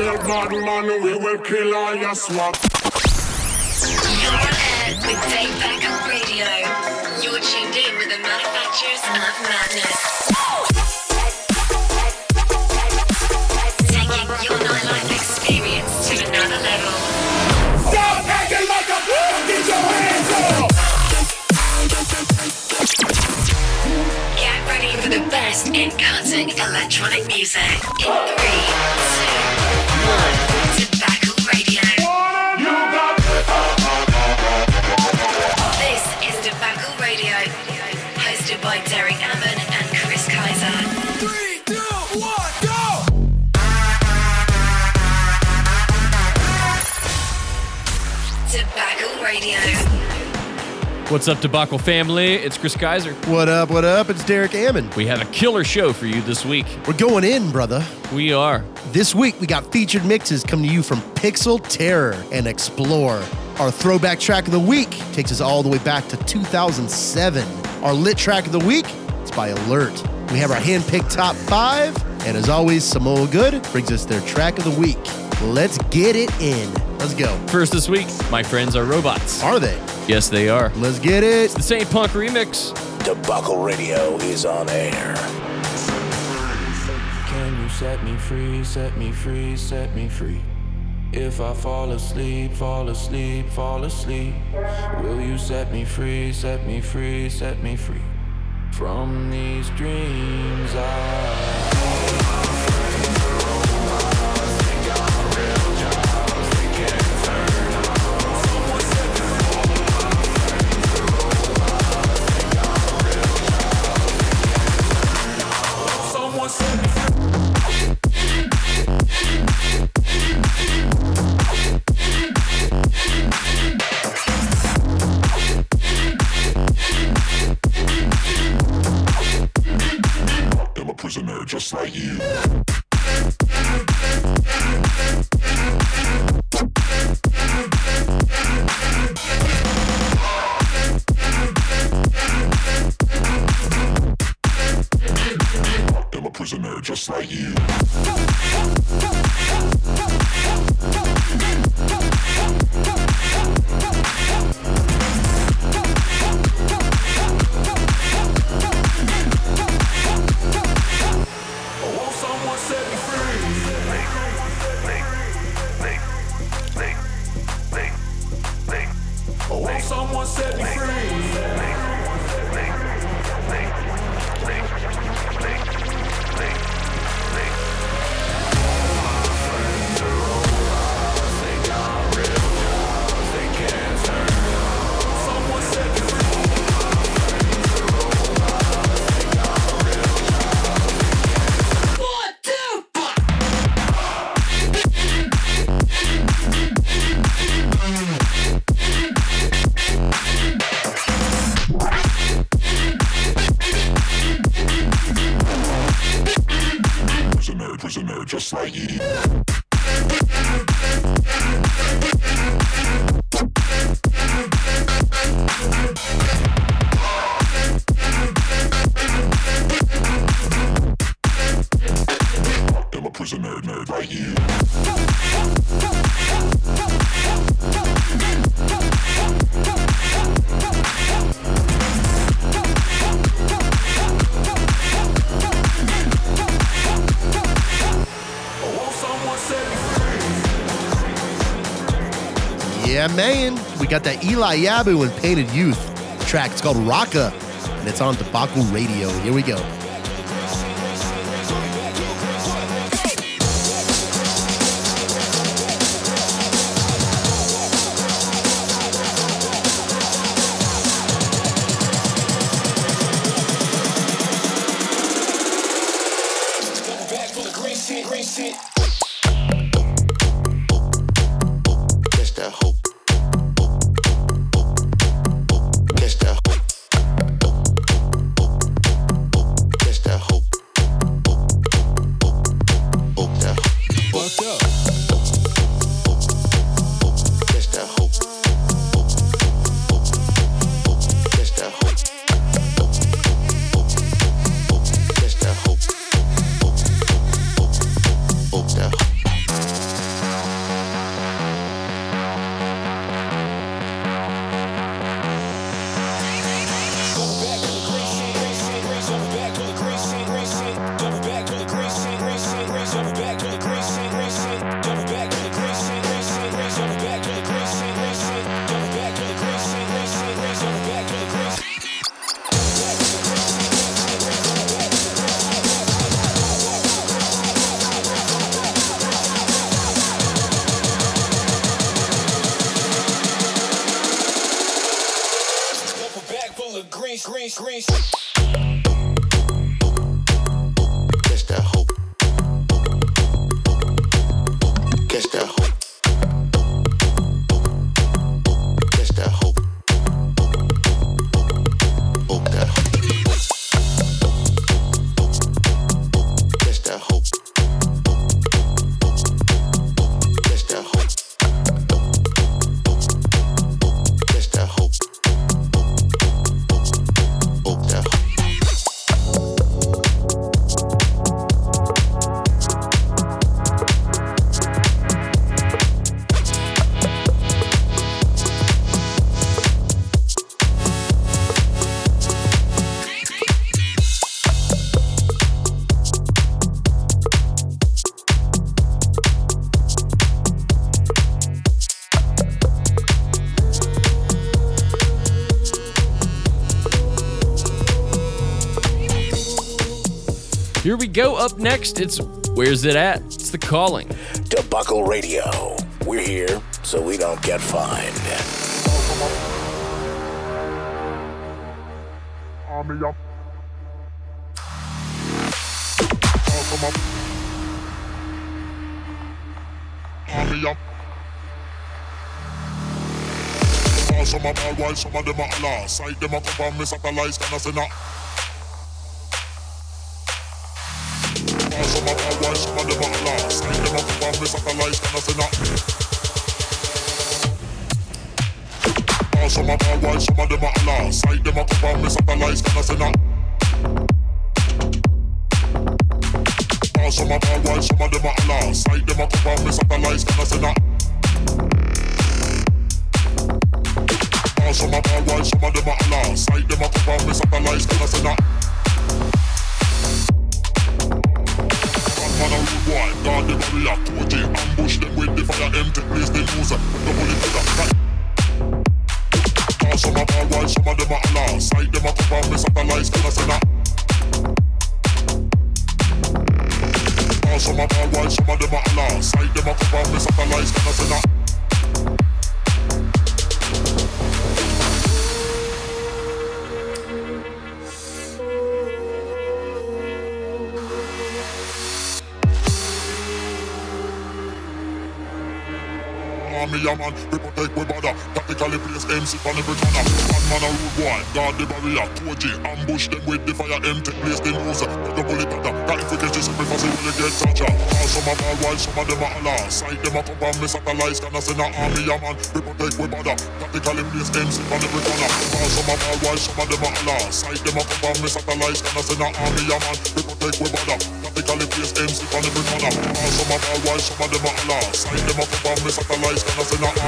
real bad man, we will kill all your swap. You're on air with Debacle Radio. You're tuned in with the manufacturers of madness. Taking your nightlife experience to another level. Stop acting like a fool! Get your hands up! Get ready for the best in cutting electronic music. In three, two, one. What's up, Debacle family? It's Chris Kaiser. What up, what up? It's Derek Ammon. We have a killer show for you this week. We're going in, brother. We are. This week we got featured mixes coming to you from Pixel Terror and Explore. Our throwback track of the week takes us all the way back to 2007. Our lit track of the week is by Alert. We have our hand-picked top five, and as always, Samoa Good brings us their track of the week. Let's get it in. Let's go. First this week, my friends are robots. Are they? Yes, they are. Let's get it. The Saint Punk remix. Debacle Radio is on air. Can you set me free, set me free, set me free? If I fall asleep, fall asleep, fall asleep, will you set me free, set me free, set me free? From these dreams I Yeah, man. We got that Eli Yabu and Painted Youth track. It's called Rocka, and it's on Debacle Radio. Here we go. Up next, it's Where's It At? It's The Calling. Debacle Radio. We're here so we don't get fined. Army up. Welcome up. Army up. Oh, some of all while some of them are lost. Side them a come and me satellites can I say not. Oh, some of all while some of them are lost. Side them a and me satellites can I say not. Man a rude boy, guard the barrier, 2G, ambush them with the fire, empty place they lose it, the bullet to the right. Some of all while some of them are lost, side them a and me satellites can I say. Oh, some of all while some of them are lost, side them a and me satellites can I say not. Army a man, we protect we border Tactically place MC on every corner. One man a rude boy, guard the barrier. 2G, ambush them with the fire Empty place they lose Put the bullet at Got if we catch you slip fast, will get touch All some of all while some of them are lost Side them a come and me satellites Can I send a army a man, we protect we border Tactically place MC on every corner. All some of all while some of them are lost Side them a come and me satellites Can I send a army a man, we protect we border Tactically place MC on every corner. All some of all while some of them are lost Side them a come and me satellites Can can I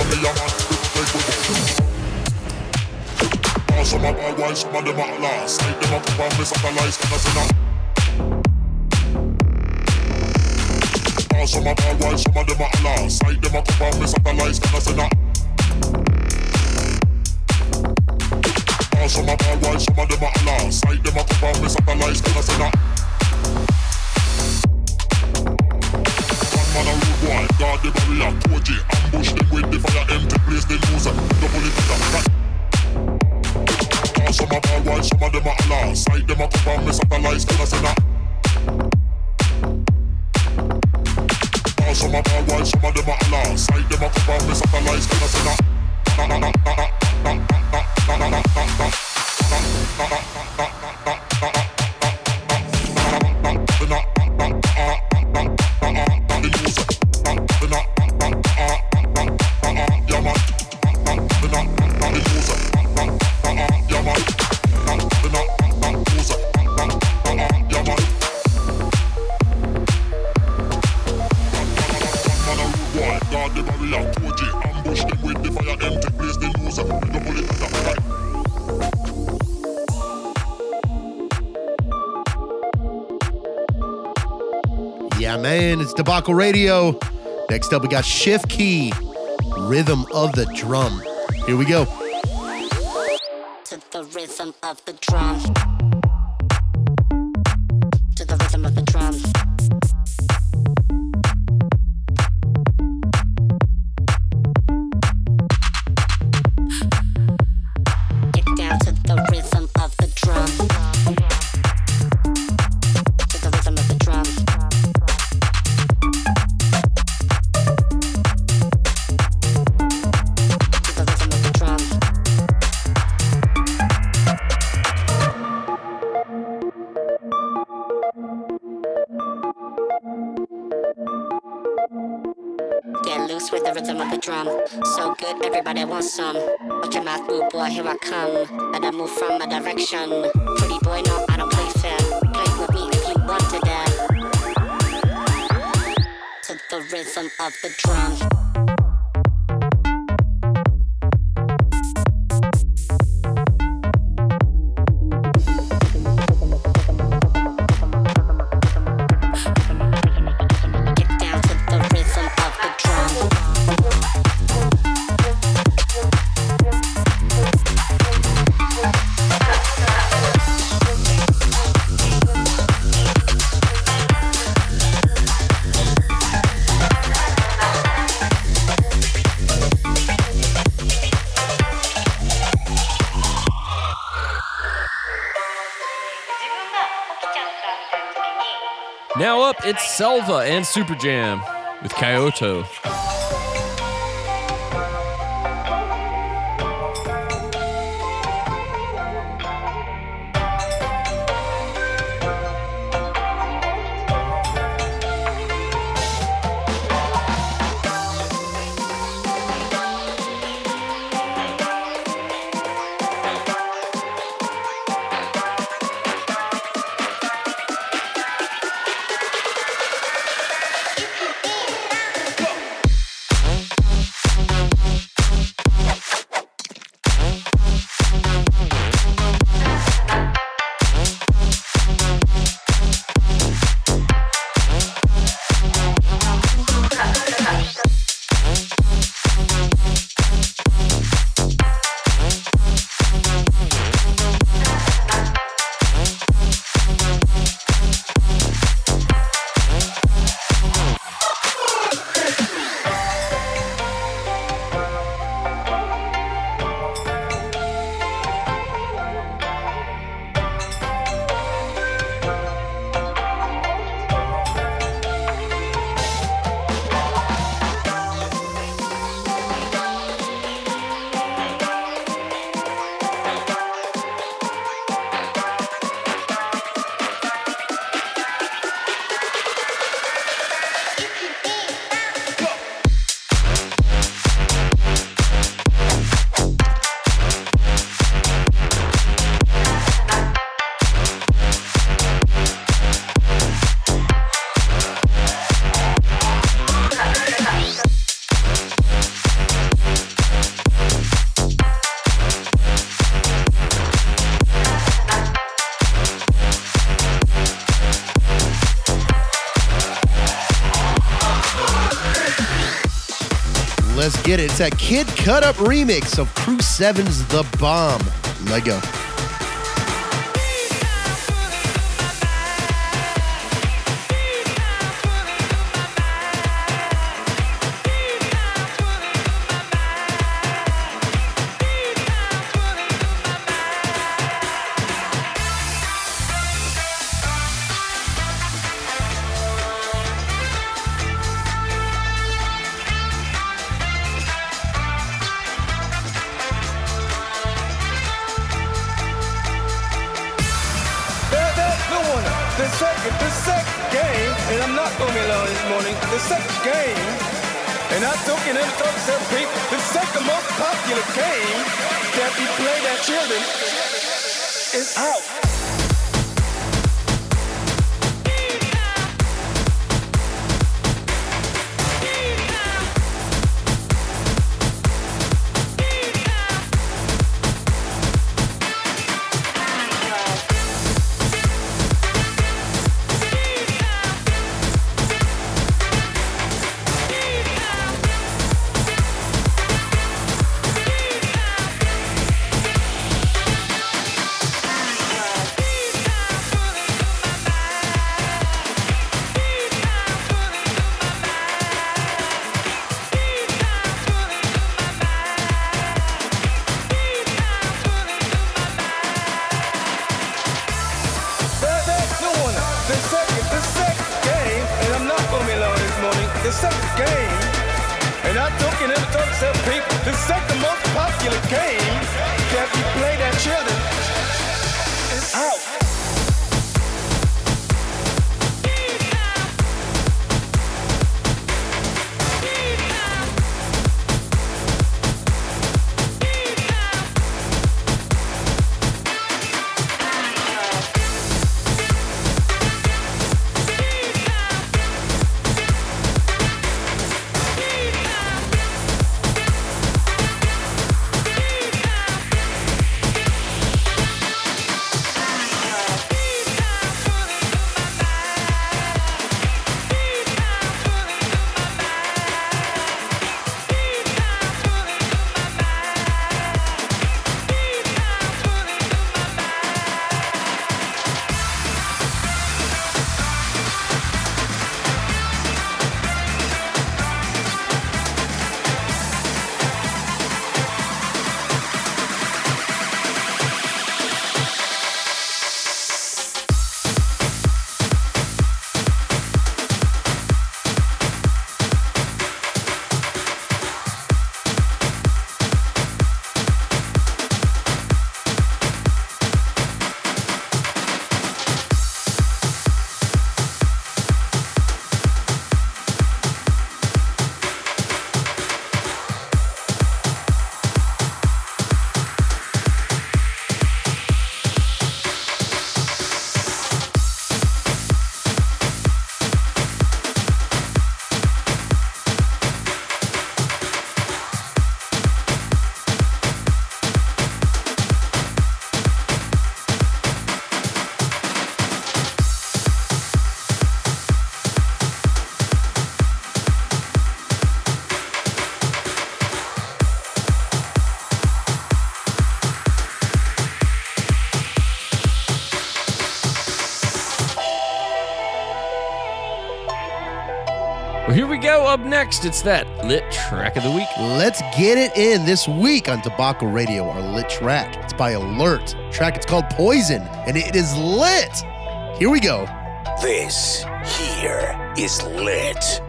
and me satellites can I say that All some of all while some of them are lost Side them up and me satellites can I say that One man a rude boy, guard the barrier 2G, ambush them with the fire Empty place they lose it, double it all some of all while some of them are lost Side them a and me satellites say that All some of all while some of them are lost Side them a and me satellites can I say that Yeah, man, it's Debacle Radio. Next up, we got Shift Key, Rhythm of the Drum. Here we go. to the rhythm of the drum. Some. Watch your mouth boy, here I come. And I move from my direction. Pretty boy, no, I don't play fair. Play with me if you want to dare. To the rhythm of the drum. Up, it's Selva and Super Jam with Kyoto. Get it. It's that Kid Cut Up remix of Crew 7's The Bomb. Lego. Next, it's that lit track of the week. Let's get it in this week on Debacle Radio, our lit track. It's by Alert. Track it's called Poison, and it is lit. Here we go. This here is lit.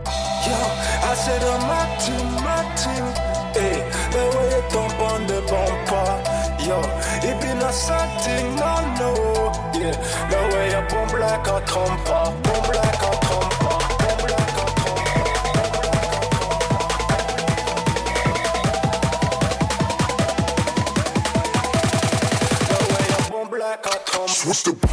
Yo, I said I'm Martin, Martin. Hey, the way you thump on the bumper. Yo, it been a something, no, no. Yeah, the way you bump like a thumper, What's the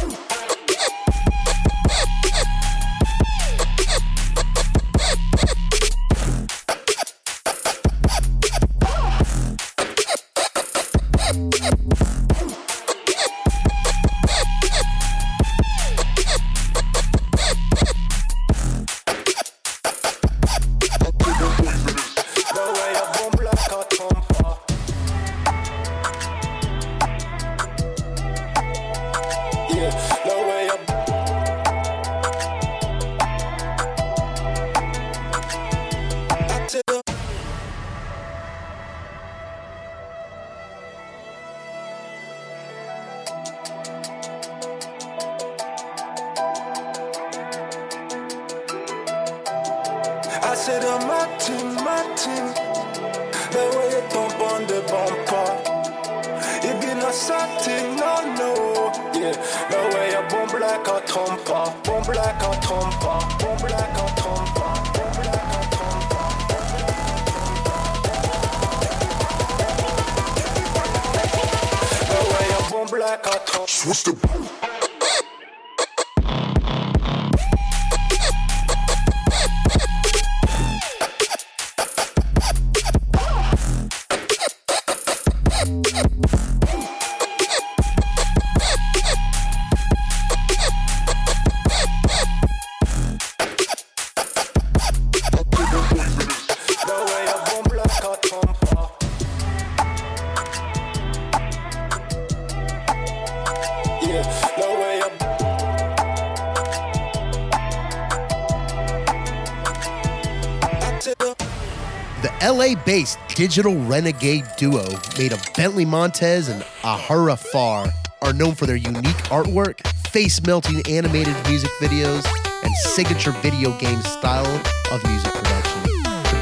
digital renegade duo made of Bentley Montez and Ahura Far are known for their unique artwork, face melting animated music videos, and signature video game style of music production.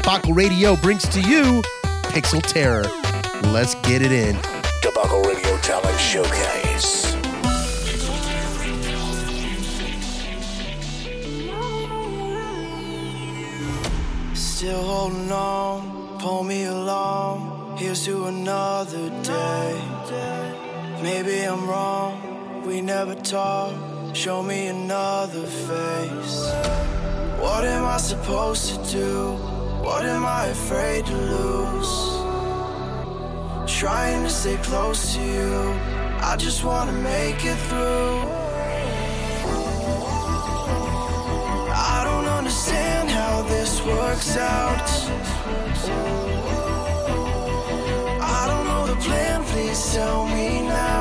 Debacle Radio brings to you Pixel Terror. Let's get it in. Debacle Radio Talent Showcase. Still holding on, day. Maybe I'm wrong, we never talk. Show me another face. What am I supposed to do? What am I afraid to lose? Trying to stay close to you. I just wanna make it through. I don't understand how this works out. Tell me now.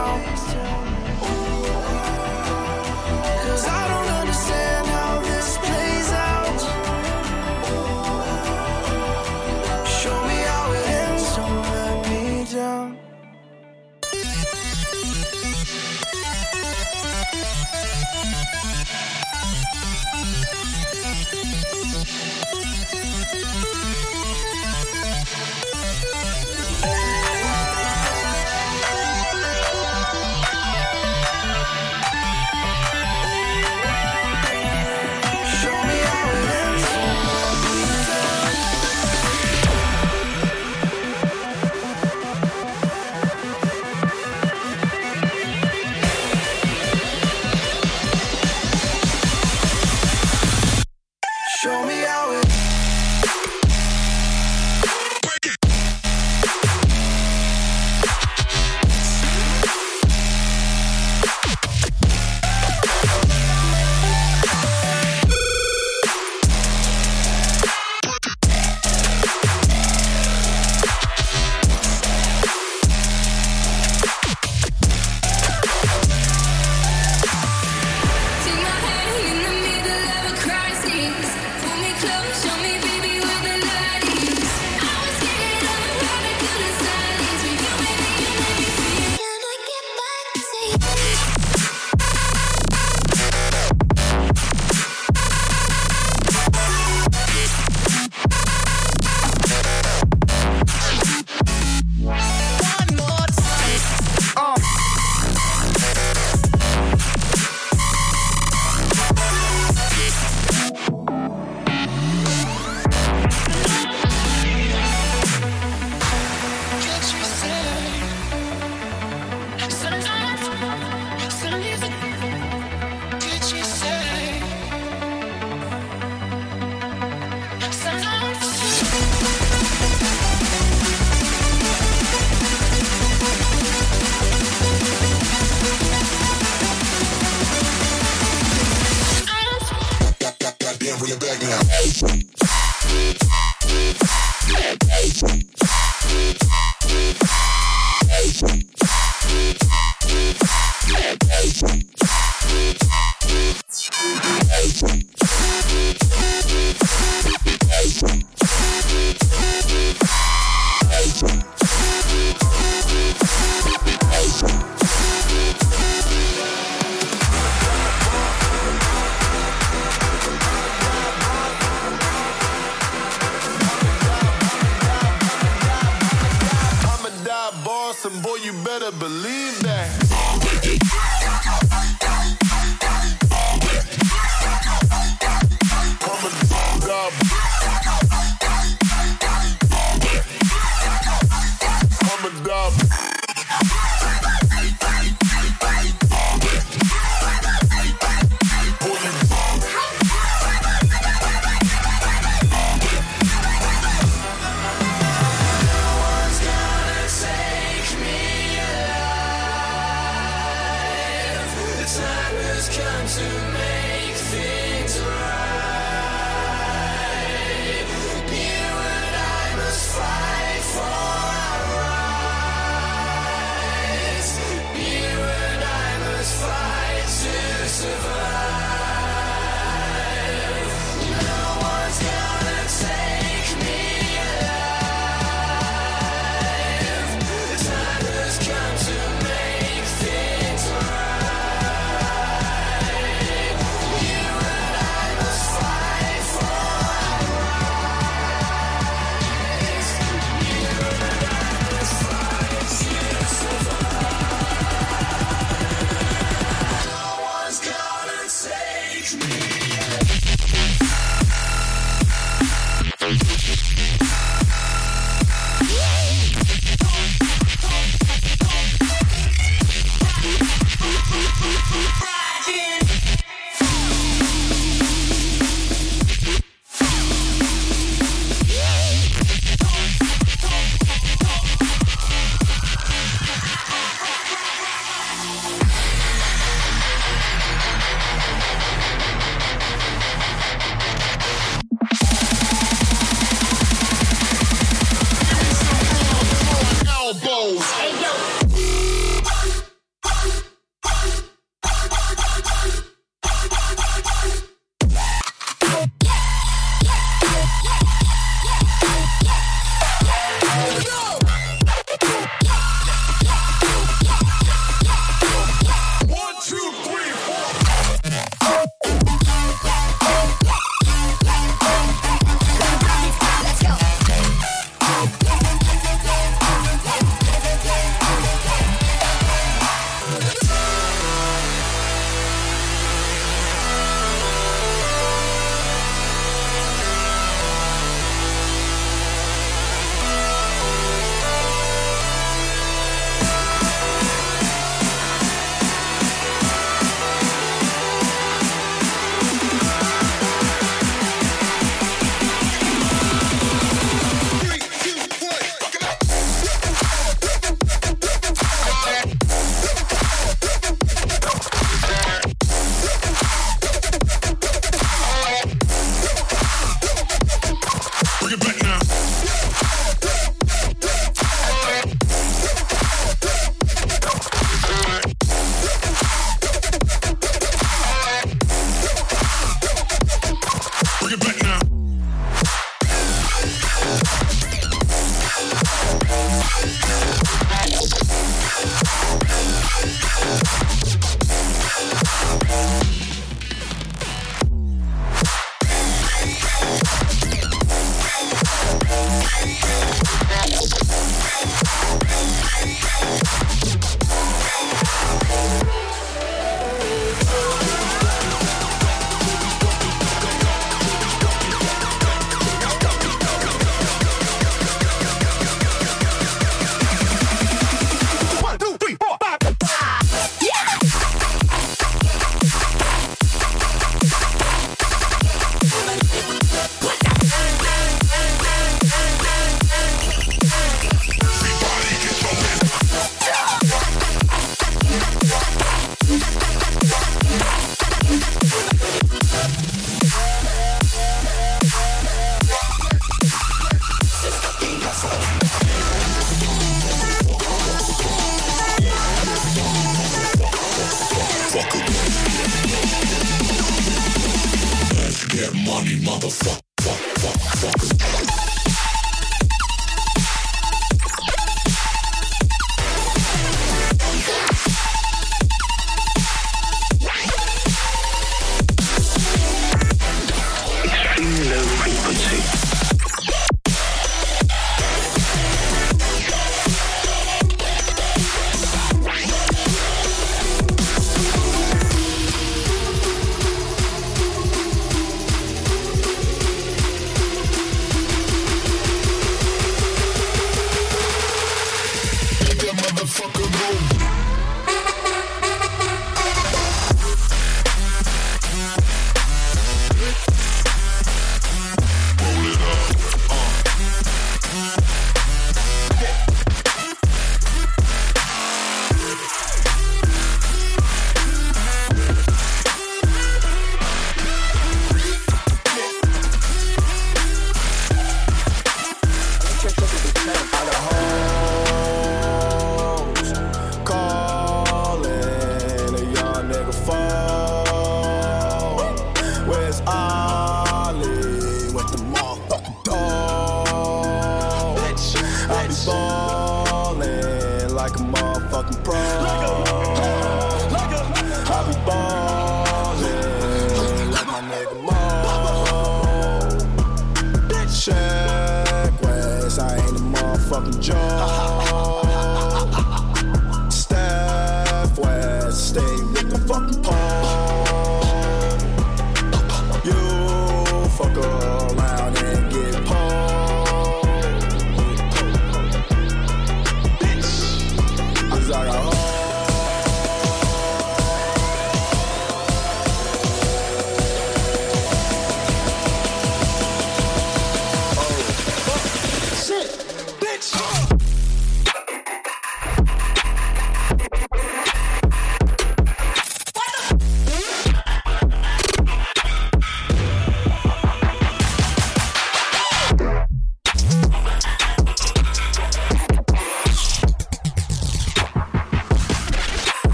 Motherfucking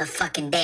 the fucking day.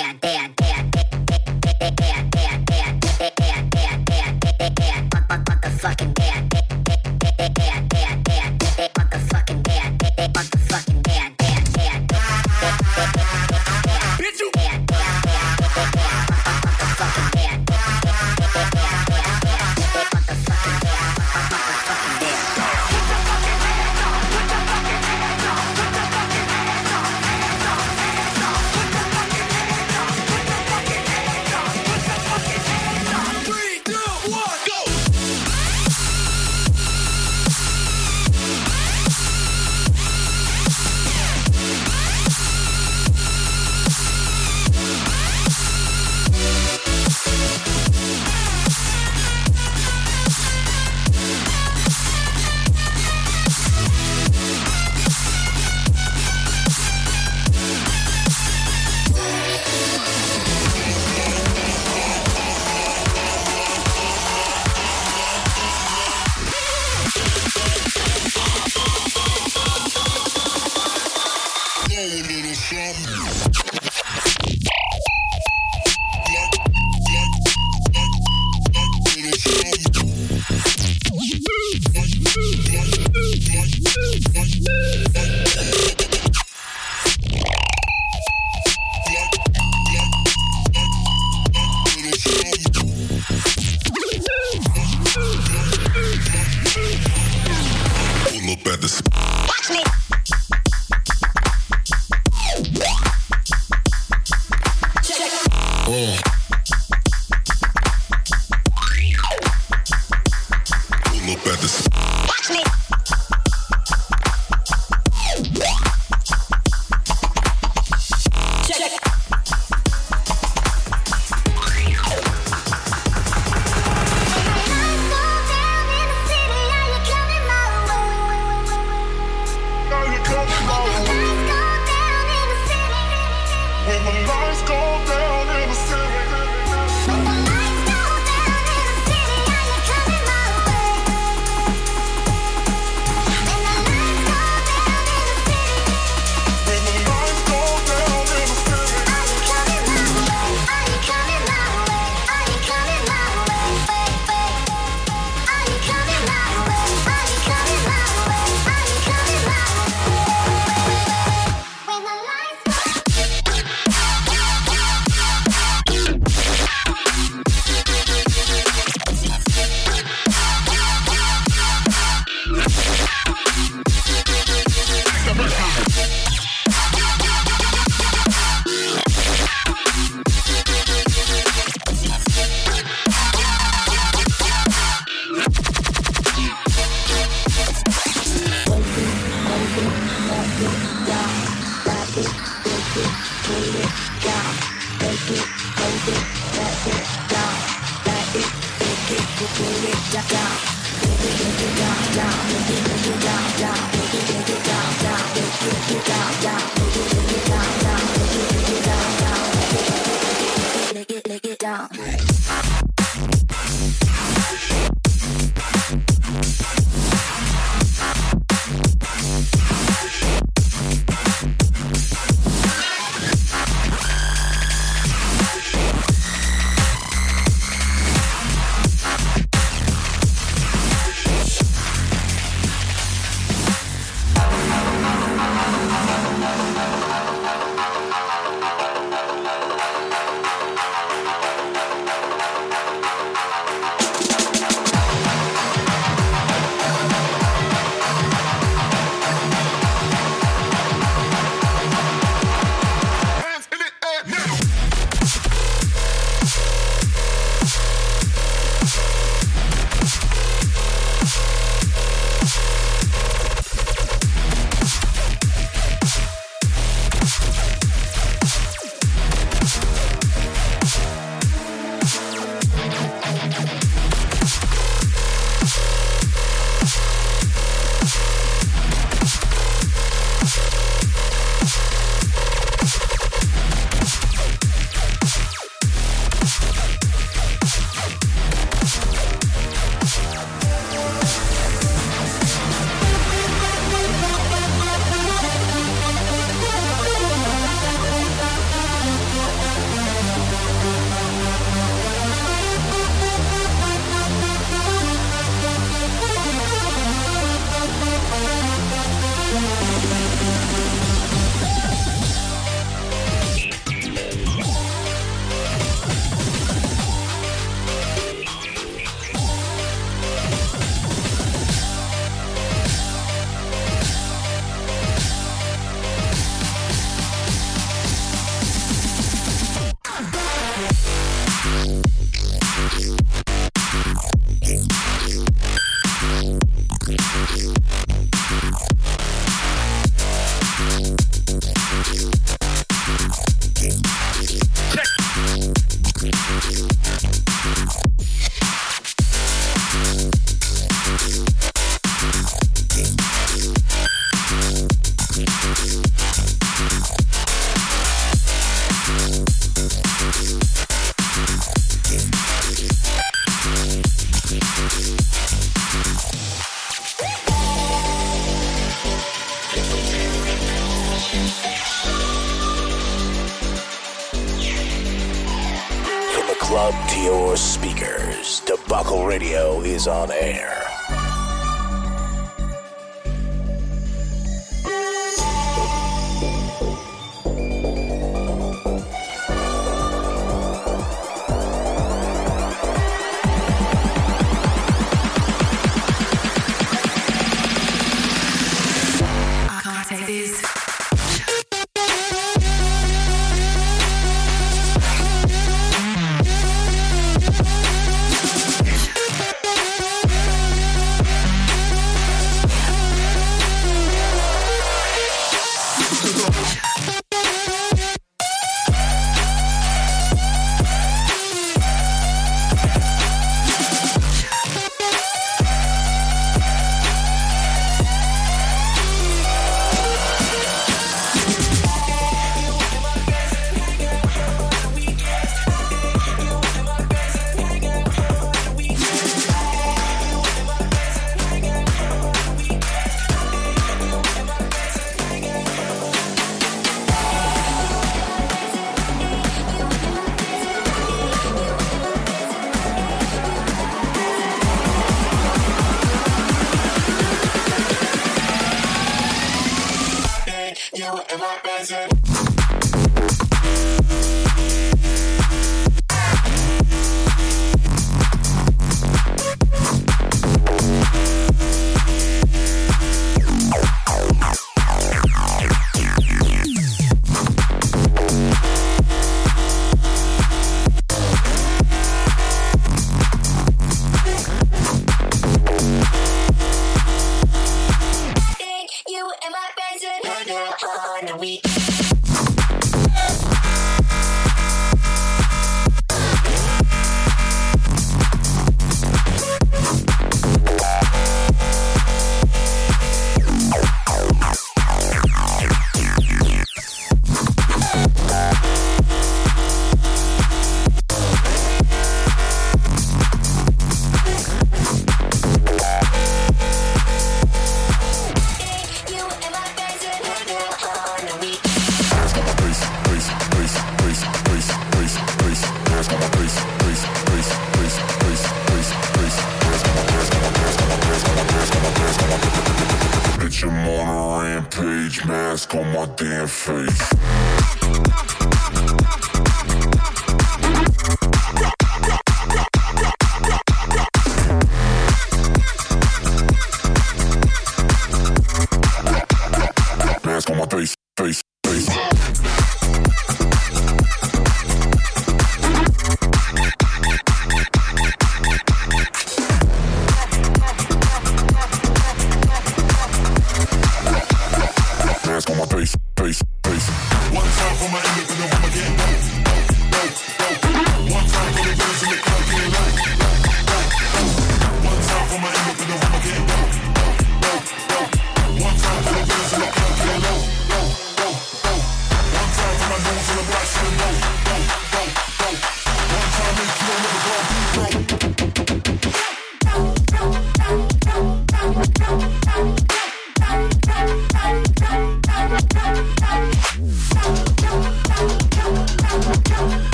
Face, face, face.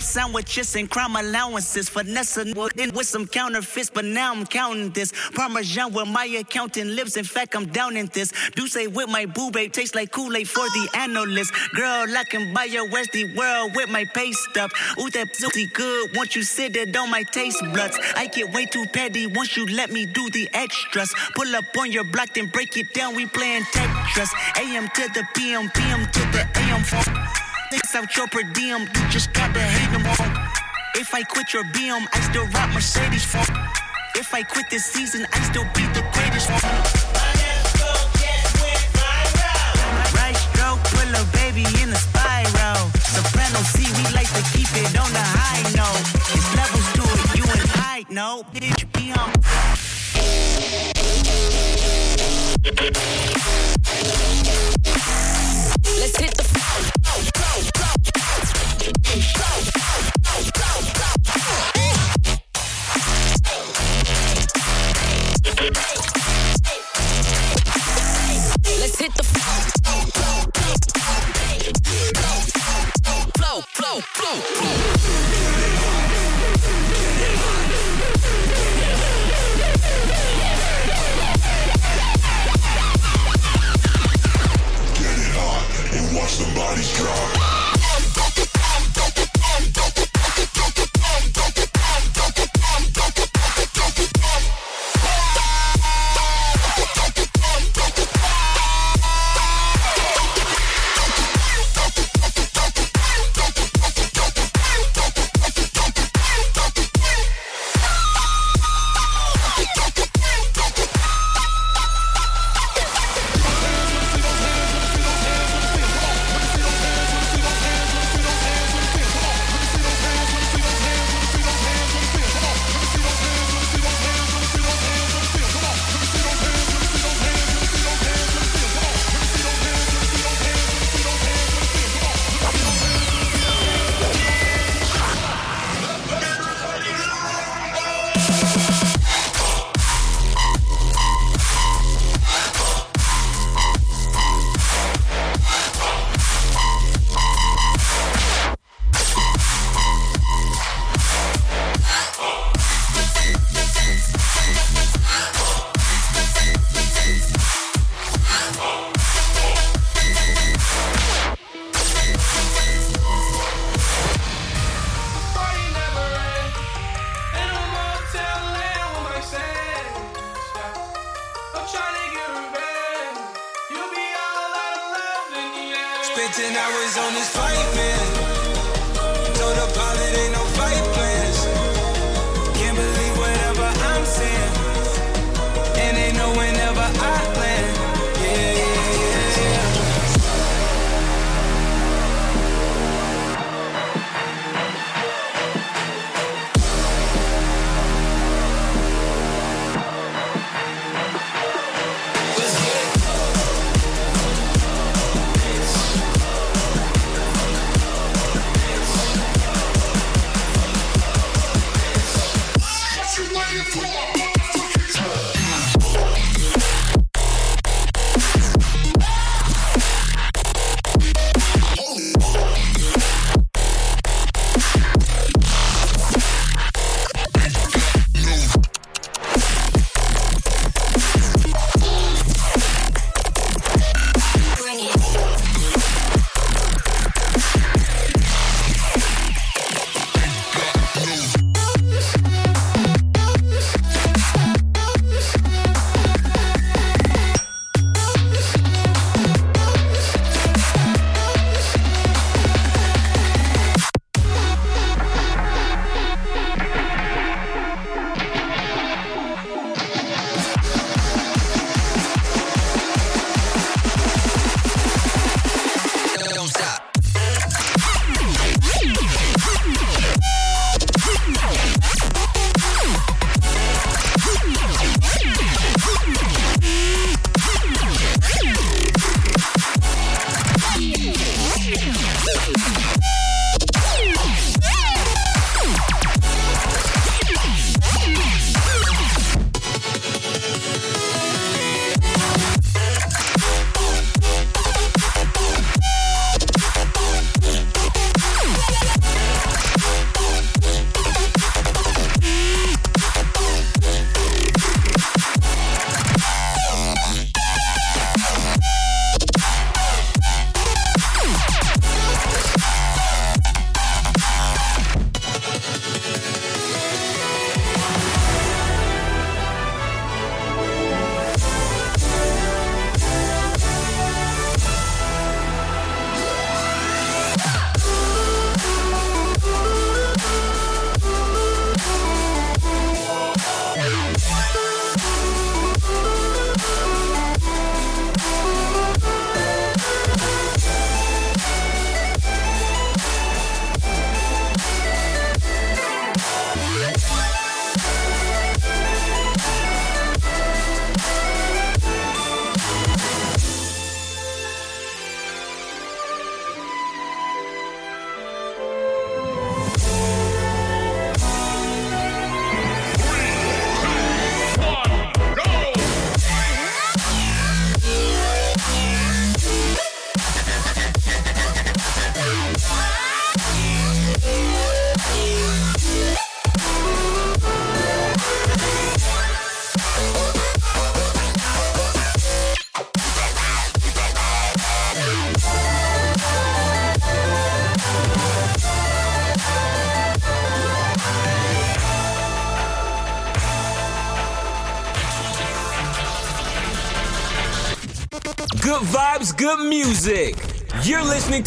Syrup sandwiches and crime allowances. Finessing with with some counterfeits, but now I'm counting this. Parmesan where my accountant lives. In fact, I'm down in this. Do say with my boo babe tastes like Kool-Aid for the analyst. Girl, I can buy your Westy world with my pay stub. Ooh, that pussy good. Once you sit it on my taste buds. I get way too petty once you let me do the extras. Pull up on your block, then break it down. We playing Tetris. AM to the PM, PM to the AM. Thinks out your per diem, you just gotta hate. If I quit your BM, I still rock Mercedes. If I quit this season, I still be the greatest. Right stroke, pull a baby in a spiral. Soprano C, we like to keep it on the high note. It's levels to it, you and I know. Bitch, be on. Let's hit the Let's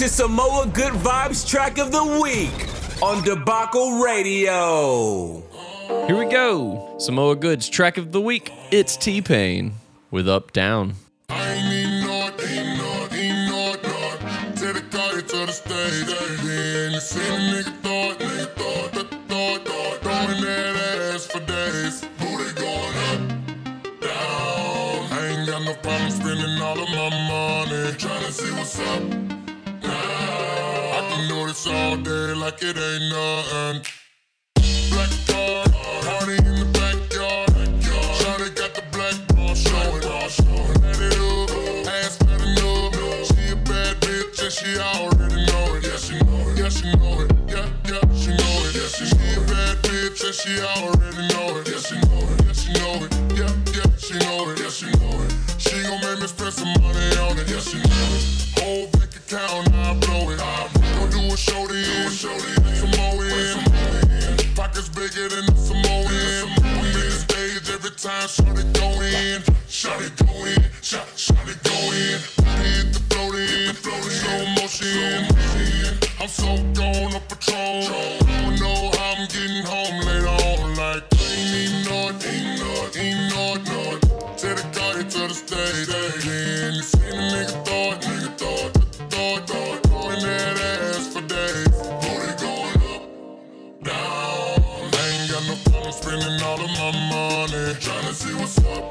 to Samoa Good Vibes track of the week on Debacle Radio. Here we go. Samoa Goods track of the week. It's T Pain with Up Down. Stage. You see the nigga thought. Nigga thought. Thought. Thought. Throwing that ass for days. Booty going up down. I ain't got no problem spending all of my money. Tryna see what's up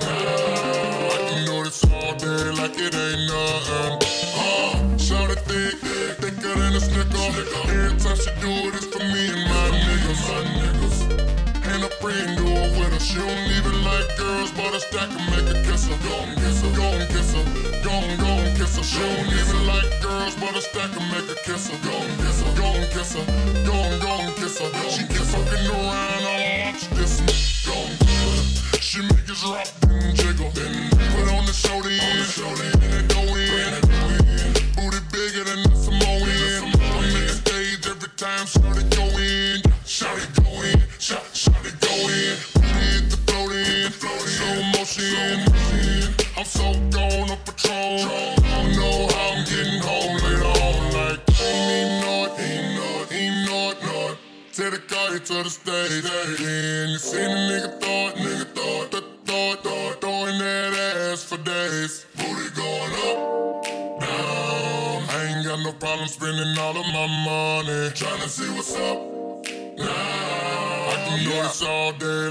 now. I can do this all day like it ain't nothing. Uh, shout it thick, thicker than a snicker. Every time she do it, it's for me and my niggas. My niggas. And a friend do it with her. She don't even like girls, but a stack can make She don't even like girls, but a stack can make her kiss her. Go and kiss her, go and kiss her, go and go and kiss her. She keep fucking around, I watch this. Go and kiss her. She make us rock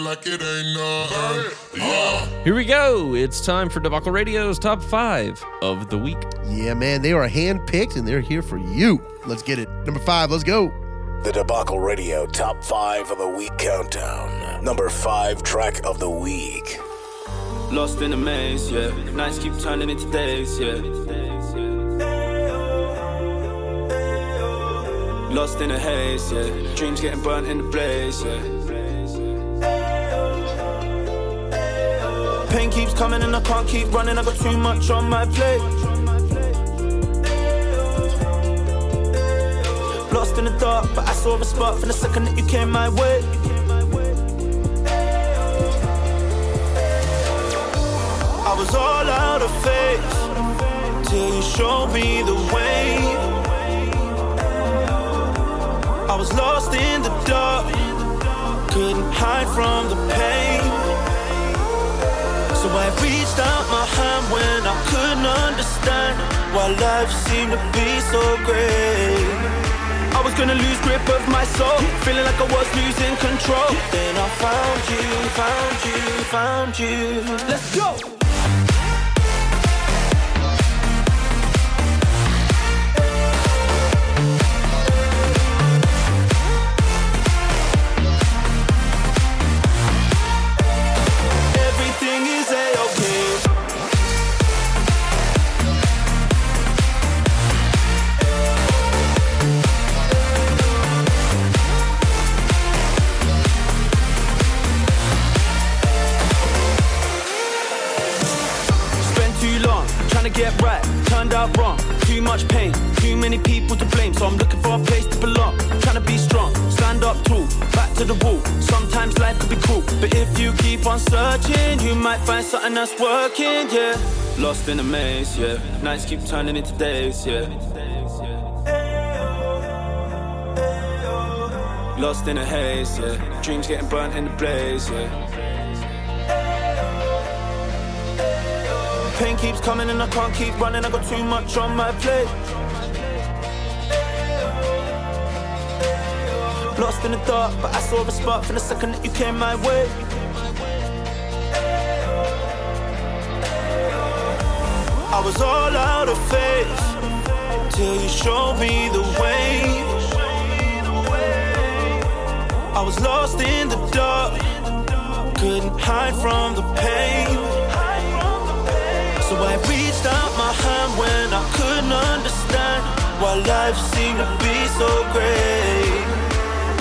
like it ain't nothing. Uh, Here we go. It's time for Debacle Radio's top five of the week. Yeah, man, they are handpicked and they're here for you. Let's get it. Number five, let's go. The Debacle Radio Top 5 of the Week Countdown. Number 5 track of the week. Lost in a maze, yeah. Nights keep turning into days, yeah. Lost in a haze, yeah. Dreams getting burnt in the blaze, yeah. Pain keeps coming and I can't keep running. I got too much on my plate. Lost in the dark, but I saw a spark from the second that you came my way. I was all out of faith till you showed me the way. I was lost in the dark, couldn't hide from the pain. So I reached out my hand when I couldn't understand why life seemed to be so great. I was gonna lose grip of my soul, feeling like I was losing control. Then I found you, found you, found you. Let's go. Many people to blame. So I'm looking for a place to belong. Trying to be strong, stand up tall, back to the wall. Sometimes life could be cruel, but if you keep on searching, you might find something that's working. Yeah, lost in a maze. Yeah, nights keep turning into days. Yeah. Lost in a haze, yeah. Dreams getting burnt in the blaze, yeah. Pain keeps coming and I can't keep running. I got too much on my plate. Lost in the dark, but I saw a spark from the second that you came my way. I was all out of faith till you showed me the way. I was lost in the dark, couldn't hide from the pain. So I reached out my hand when I couldn't understand why life seemed to be so great.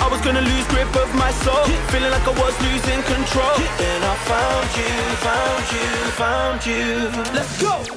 I was gonna lose grip of my soul, feeling like I was losing control. Then I found you, found you, found you. Let's go.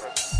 Yes.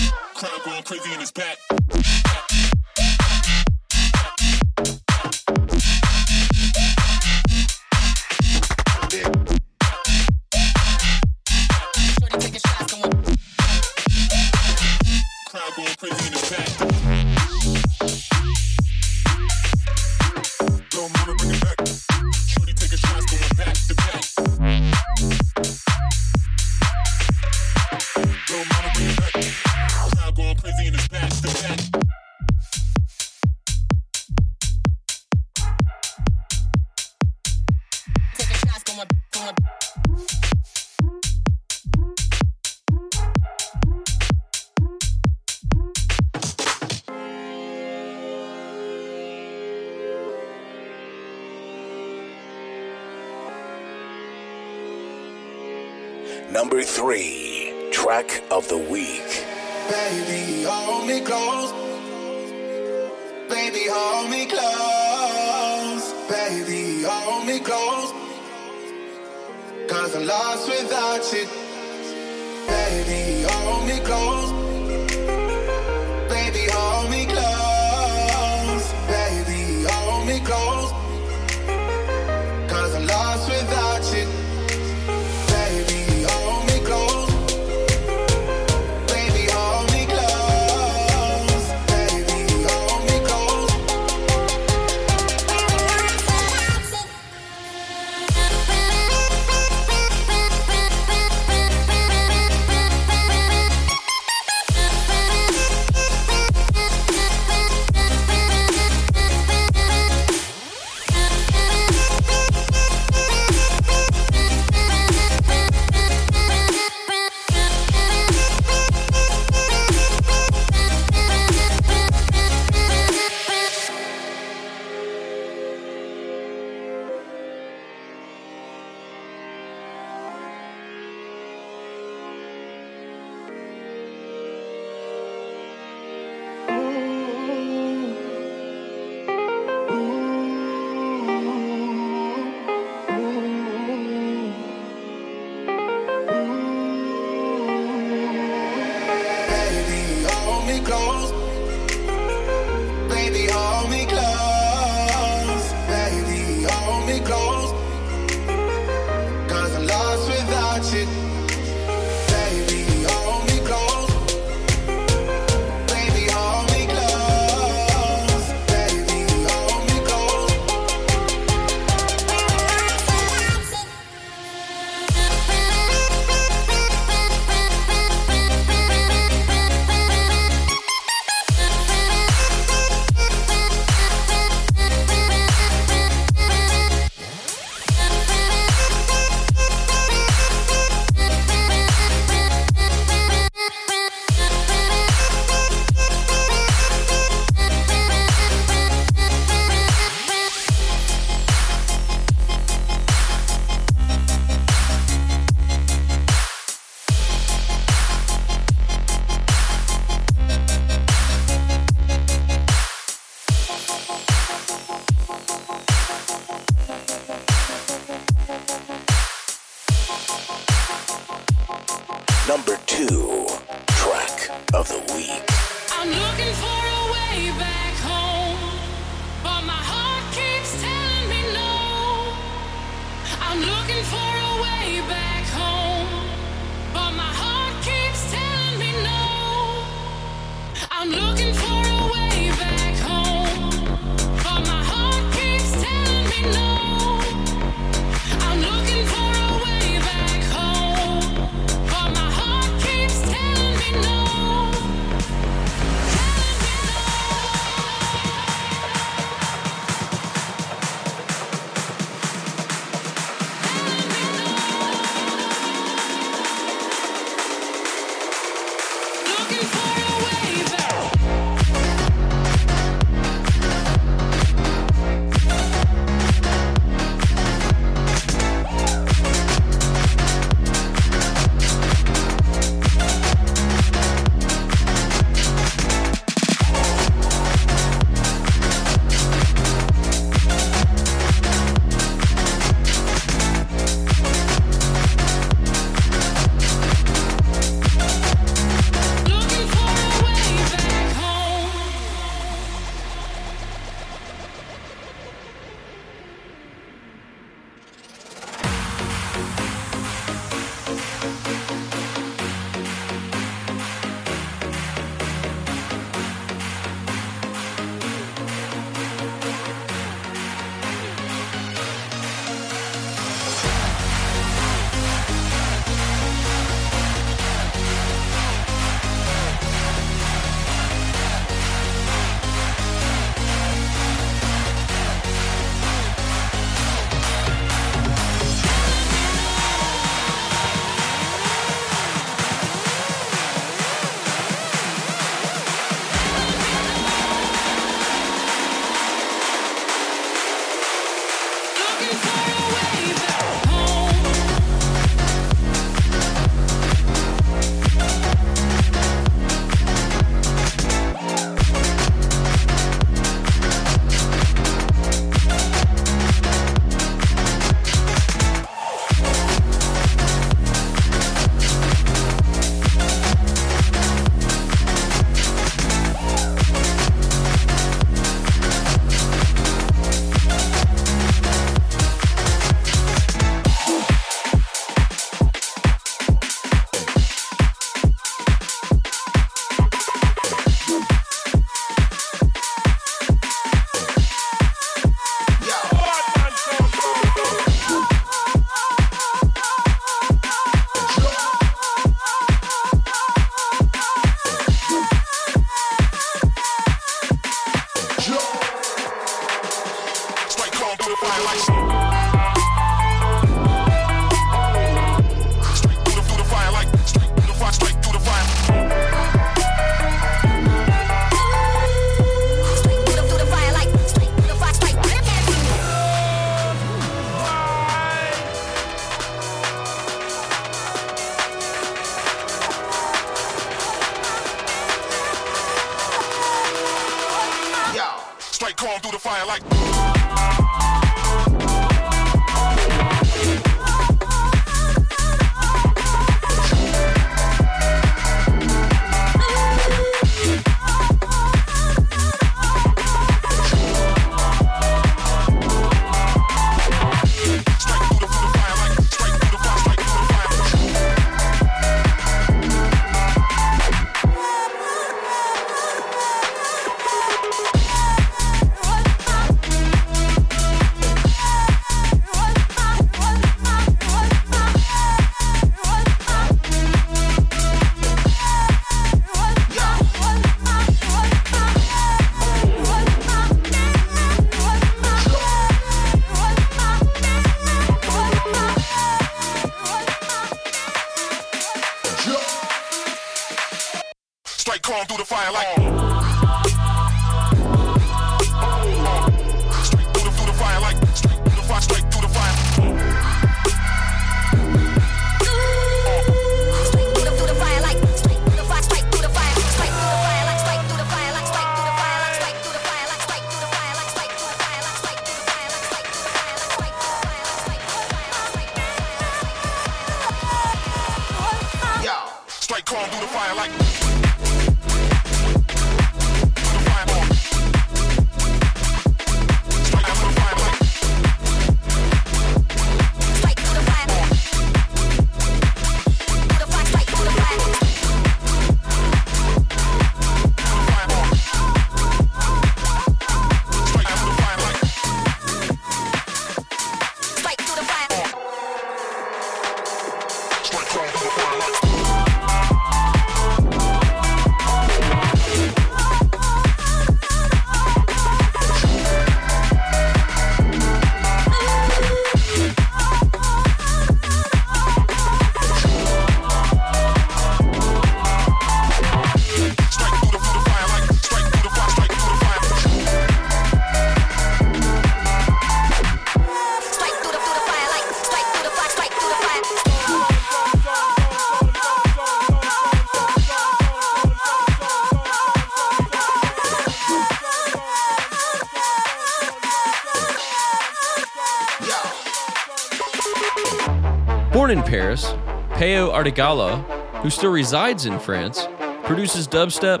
Born in Paris, Peo Artigala, who still resides in France, produces dubstep,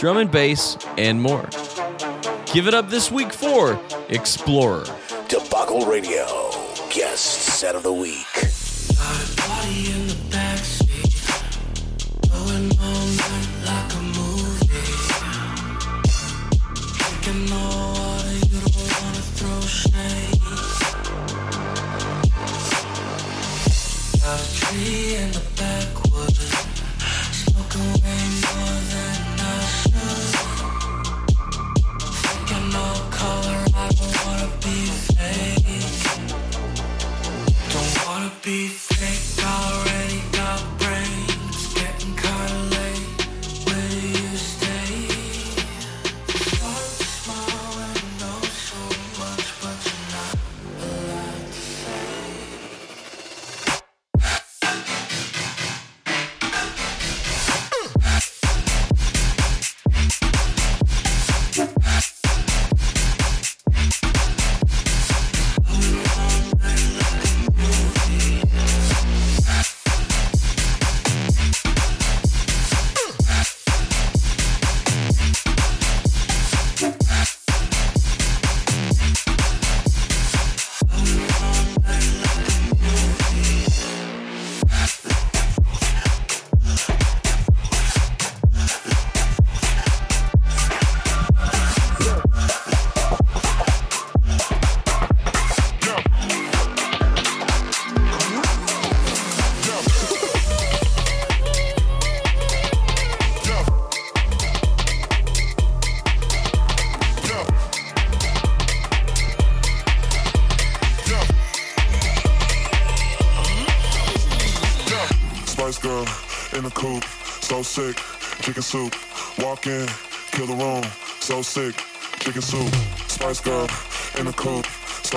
drum and bass, and more. Give it up this week for Explorer. Debacle Radio, guest set of the week.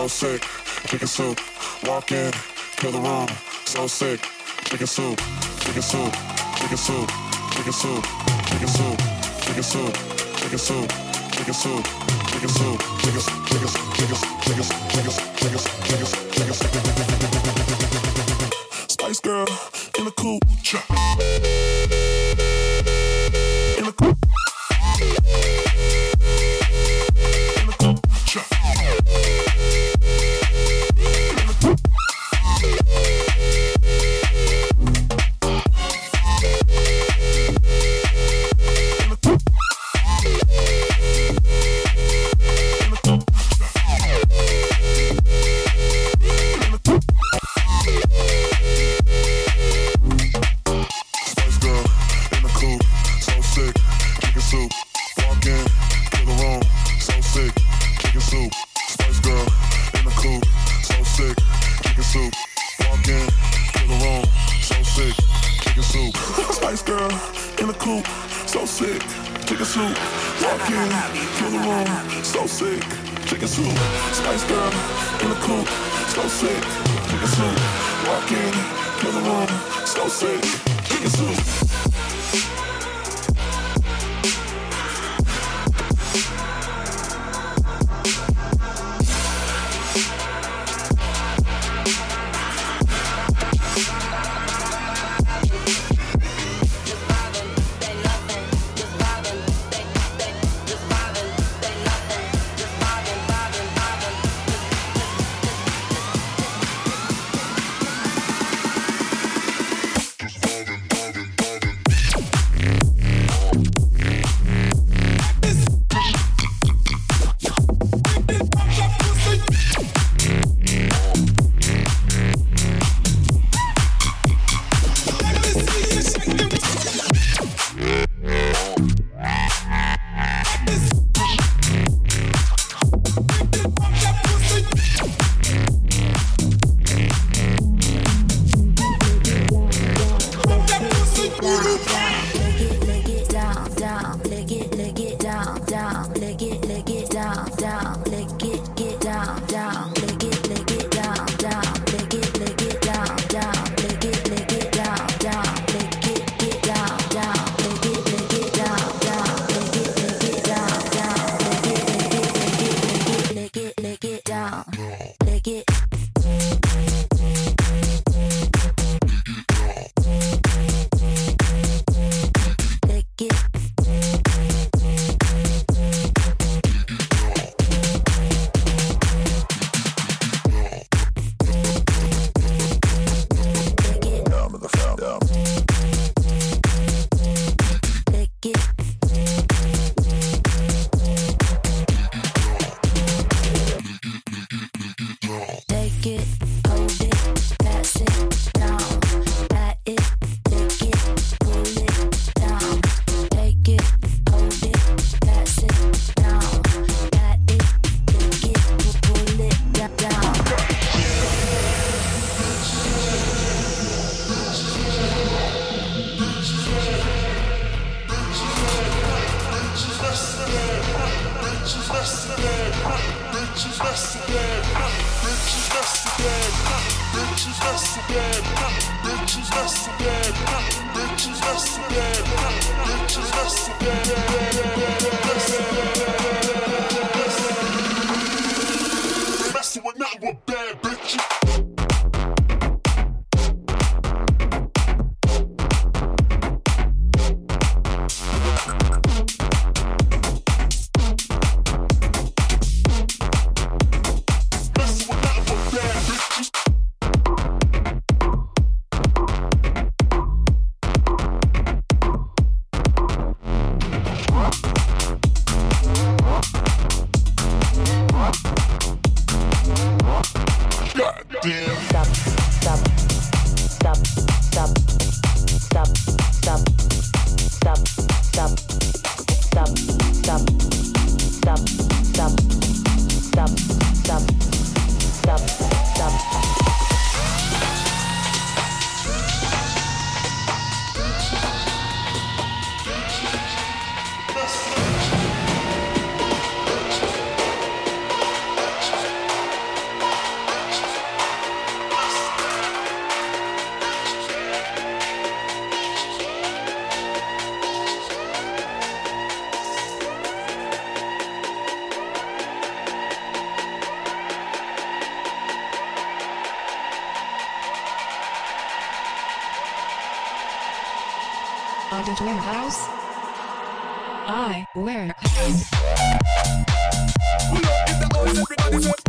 So sick, chicken soup. Walk in, kill the room, so sick, chicken soup, chicken soup, chicken soup, chicken soup, chicken soup, chicken soup, chicken soup, chicken soup, chicken soup, chicken chicken soup, chicken chicken chicken soup, chicken chicken chicken Spice girl in the coupe. In a warehouse. I wear We in the everybody's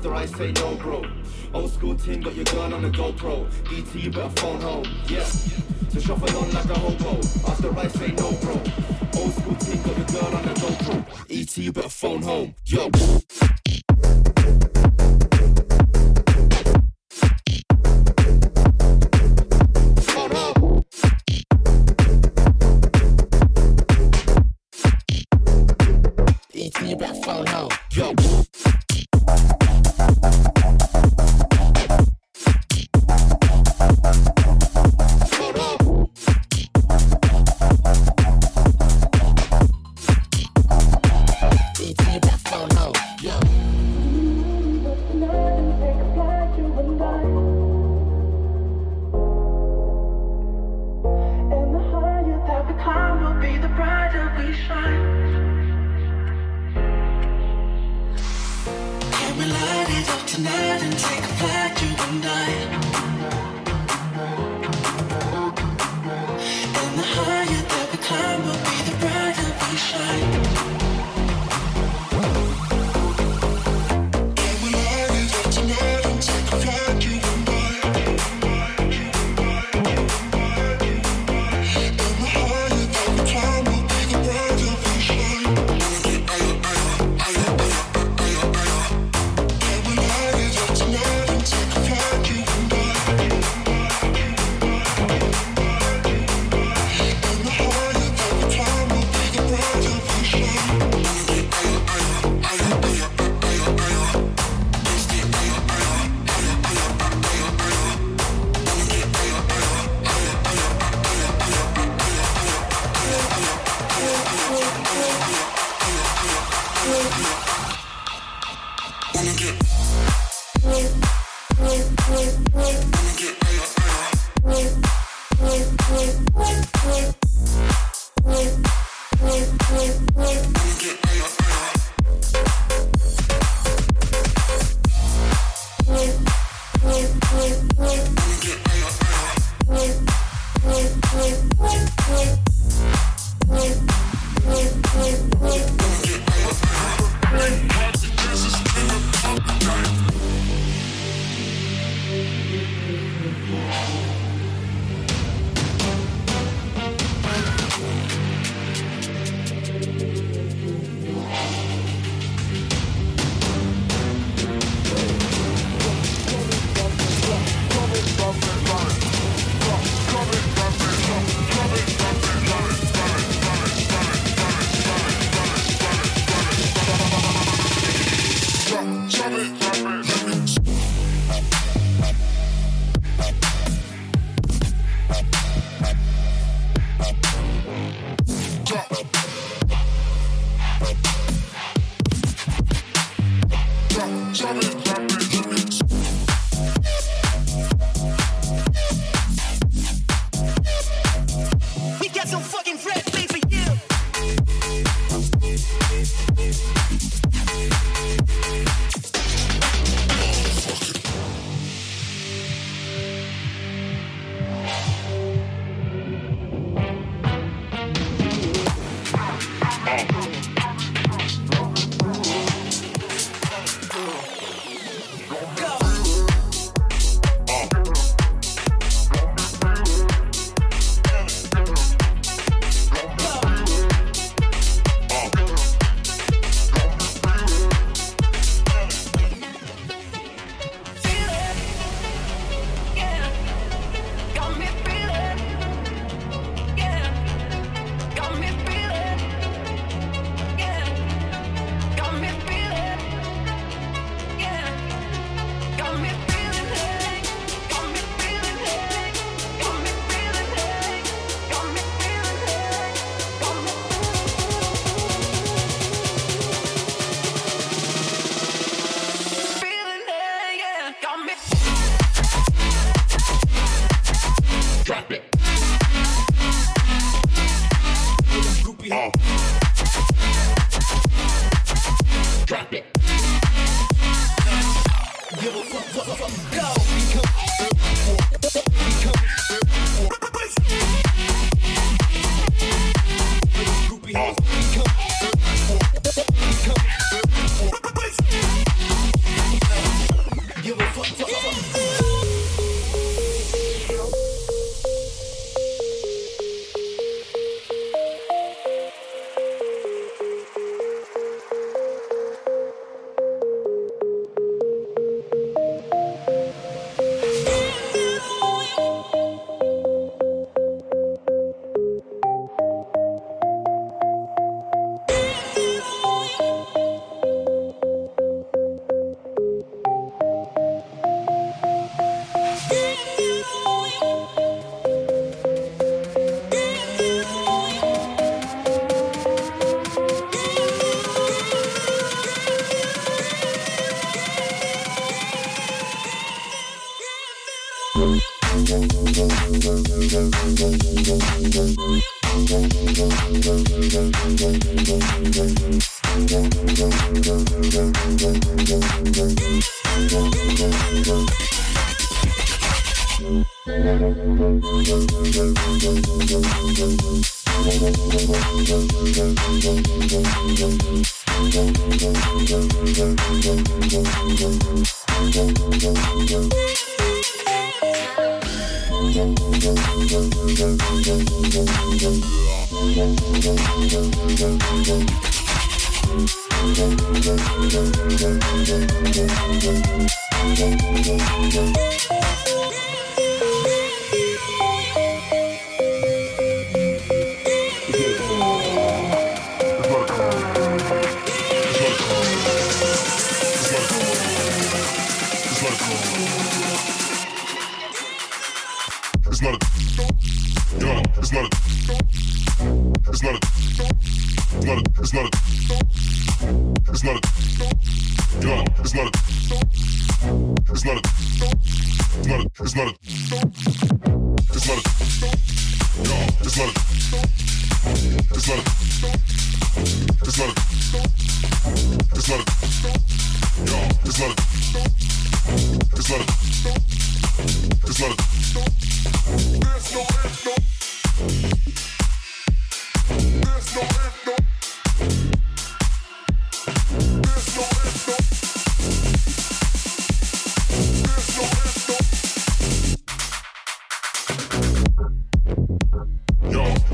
after I say no, bro. Old school team got your gun on the GoPro. ET, you better phone home. Yeah. So shuffle on like a hobo after I say no, bro. Old school team got your gun on the GoPro. ET, you better phone home. Yo.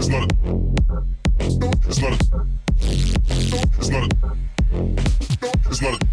It's not a. It's not a. It's not a. It's not a.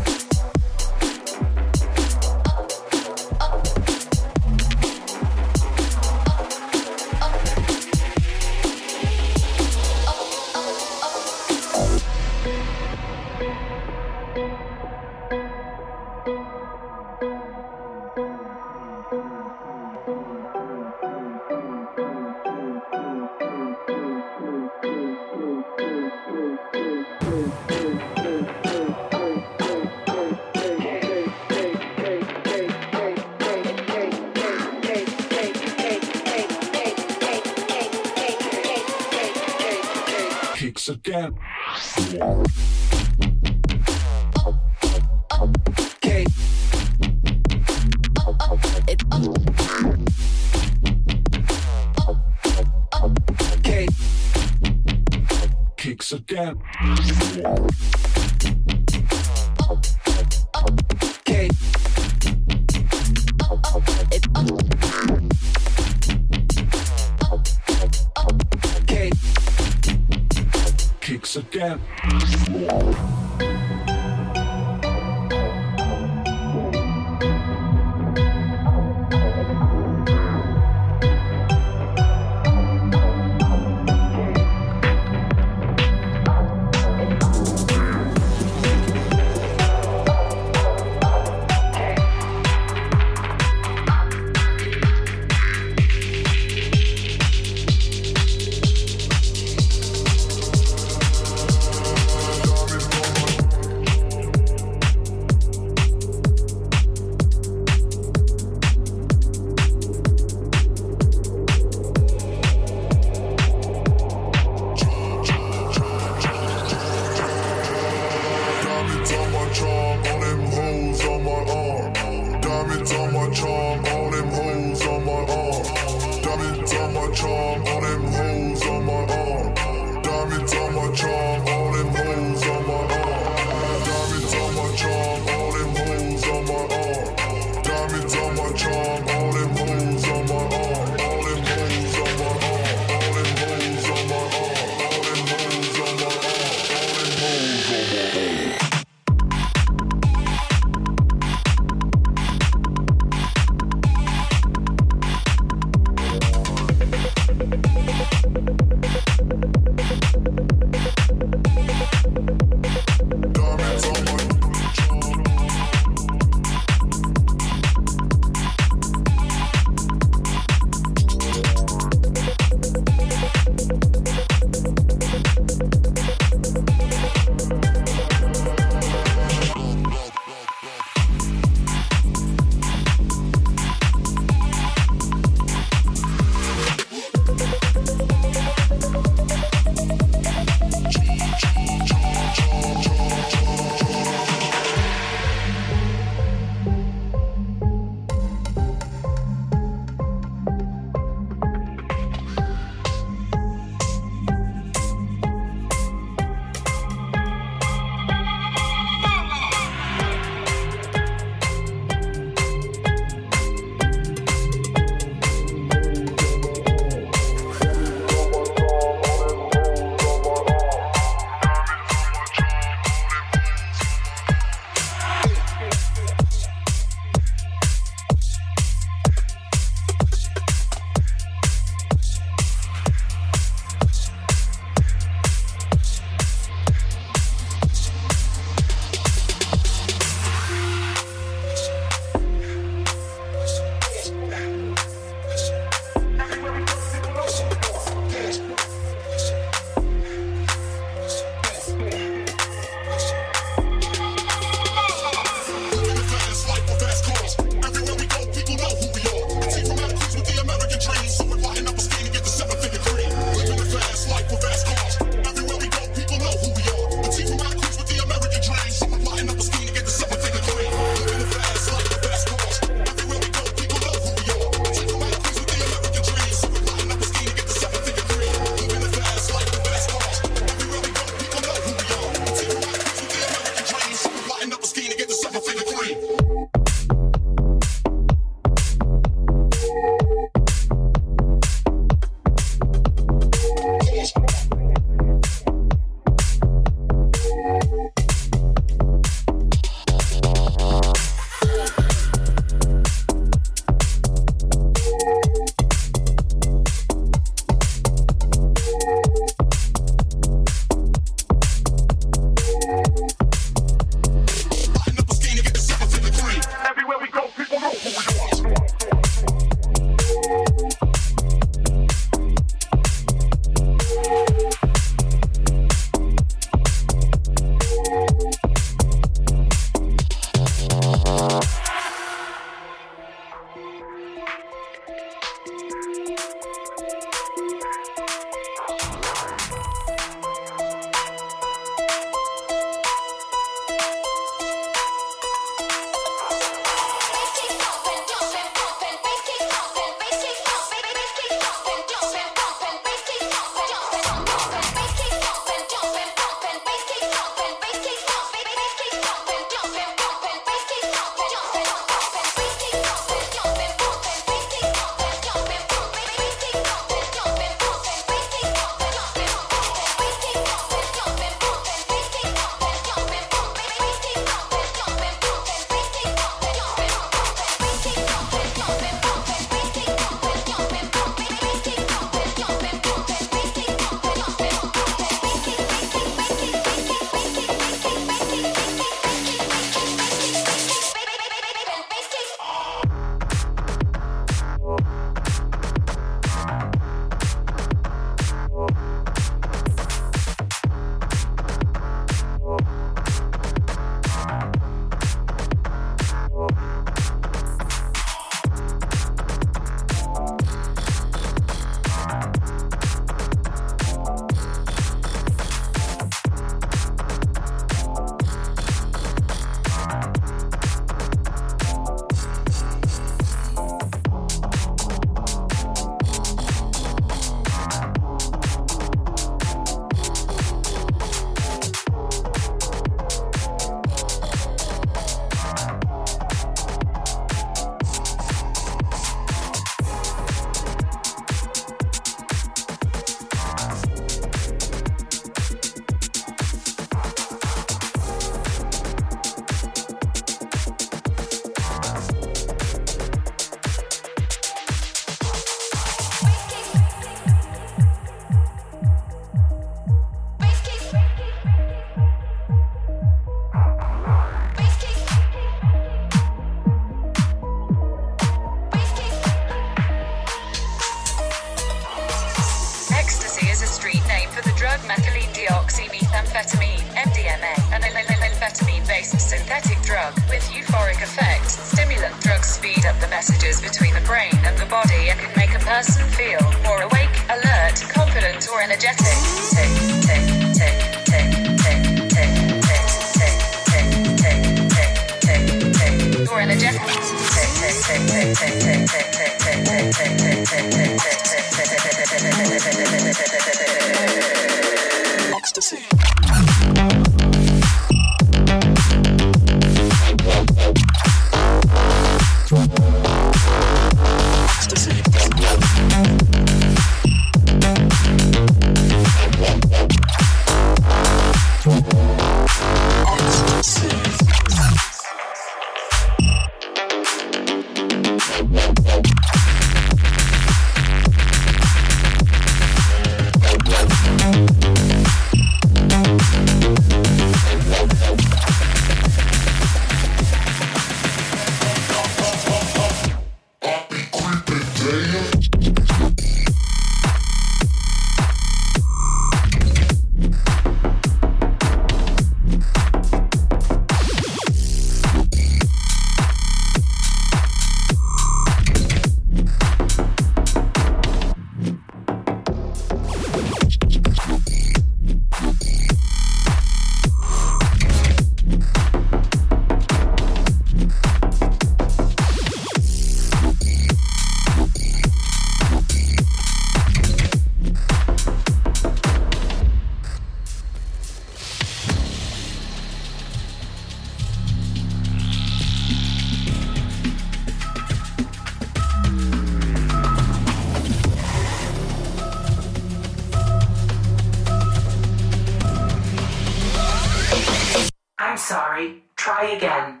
Try again.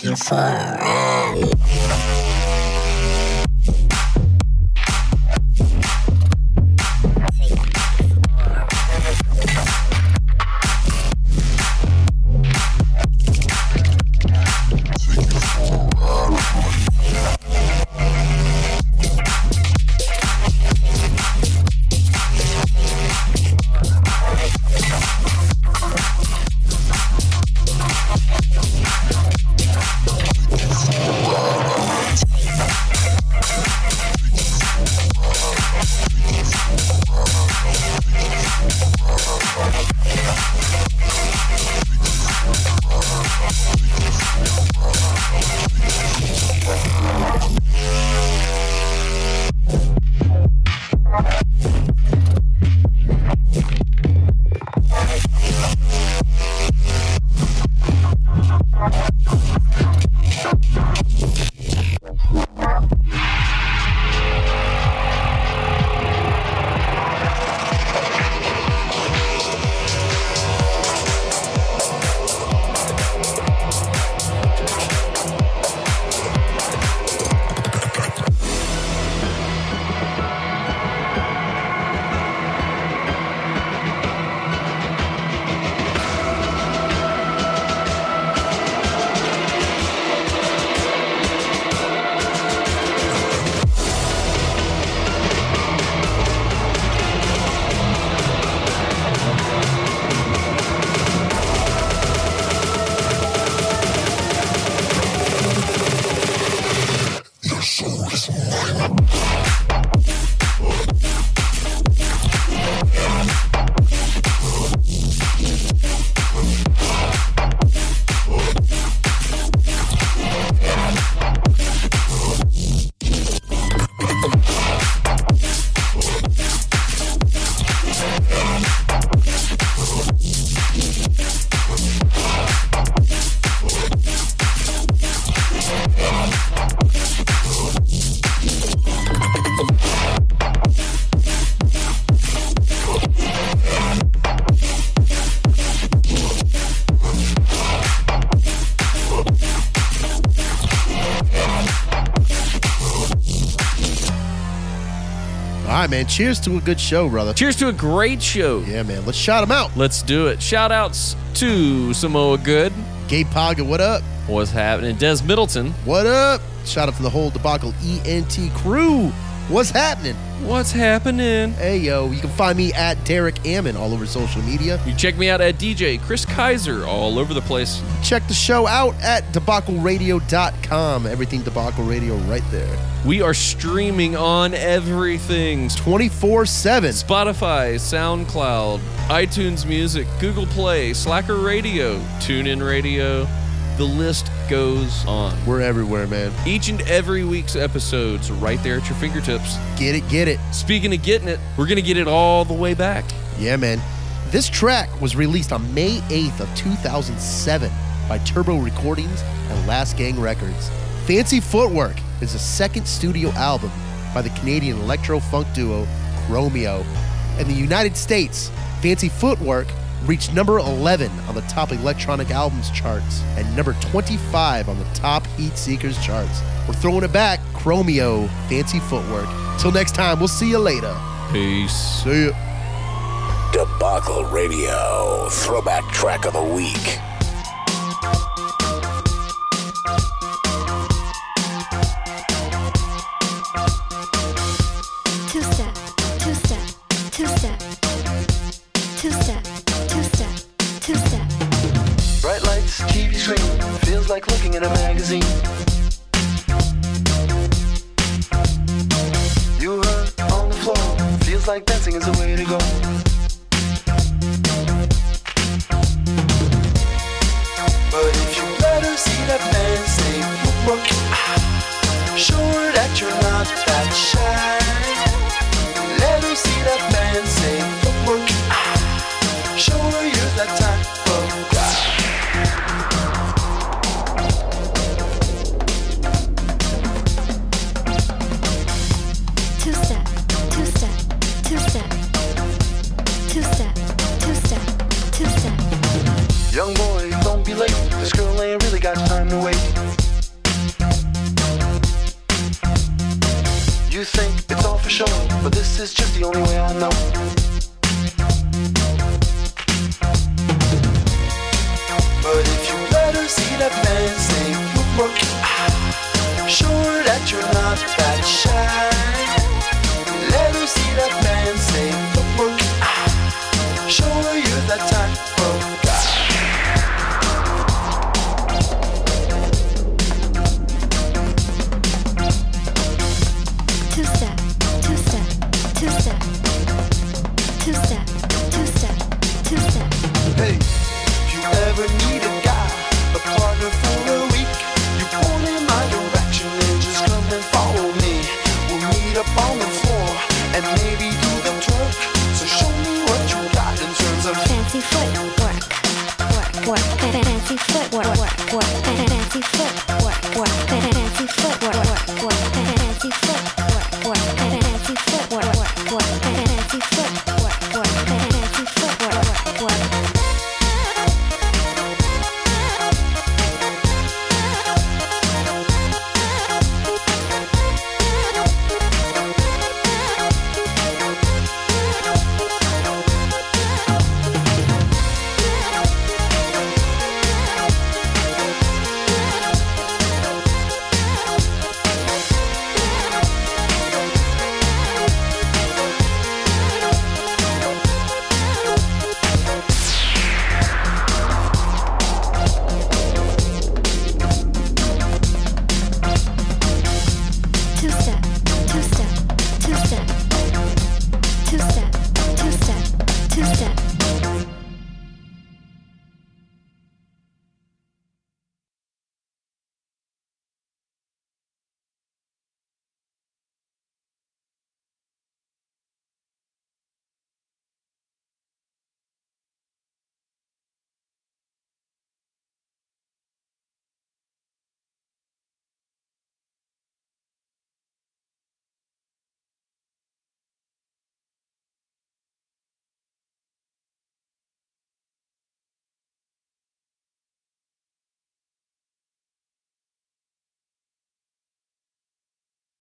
I'ma take you for right, man. Cheers to a good show, brother. Cheers to a great show. Yeah, man. Let's shout him out. Let's do it. Shout outs to Samoa Good. Gabe Paga, what up? What's happening? Des Middleton. What up? Shout out to the whole debacle ENT crew. What's happening? What's happening? Hey, yo. You can find me at Derek Ammon all over social media. You check me out at DJ Chris Kaiser all over the place. Check the show out at debacleradio.com. Everything Debacle Radio right there. We are streaming on everything 24 7. Spotify, SoundCloud, iTunes Music, Google Play, Slacker Radio, TuneIn Radio. The list goes on. We're everywhere, man. Each and every week's episodes are right there at your fingertips. Get it, get it. Speaking of getting it, we're going to get it all the way back. Yeah, man. This track was released on May 8th of 2007 by Turbo Recordings and Last Gang Records. Fancy Footwork is the second studio album by the Canadian electro funk duo Chromeo. In the United States, Fancy Footwork reached number 11 on the top electronic albums charts and number 25 on the top heat seekers charts. We're throwing it back, Chromeo, Fancy Footwork. Till next time, we'll see you later. Peace. See ya. Debacle Radio, throwback track of the week.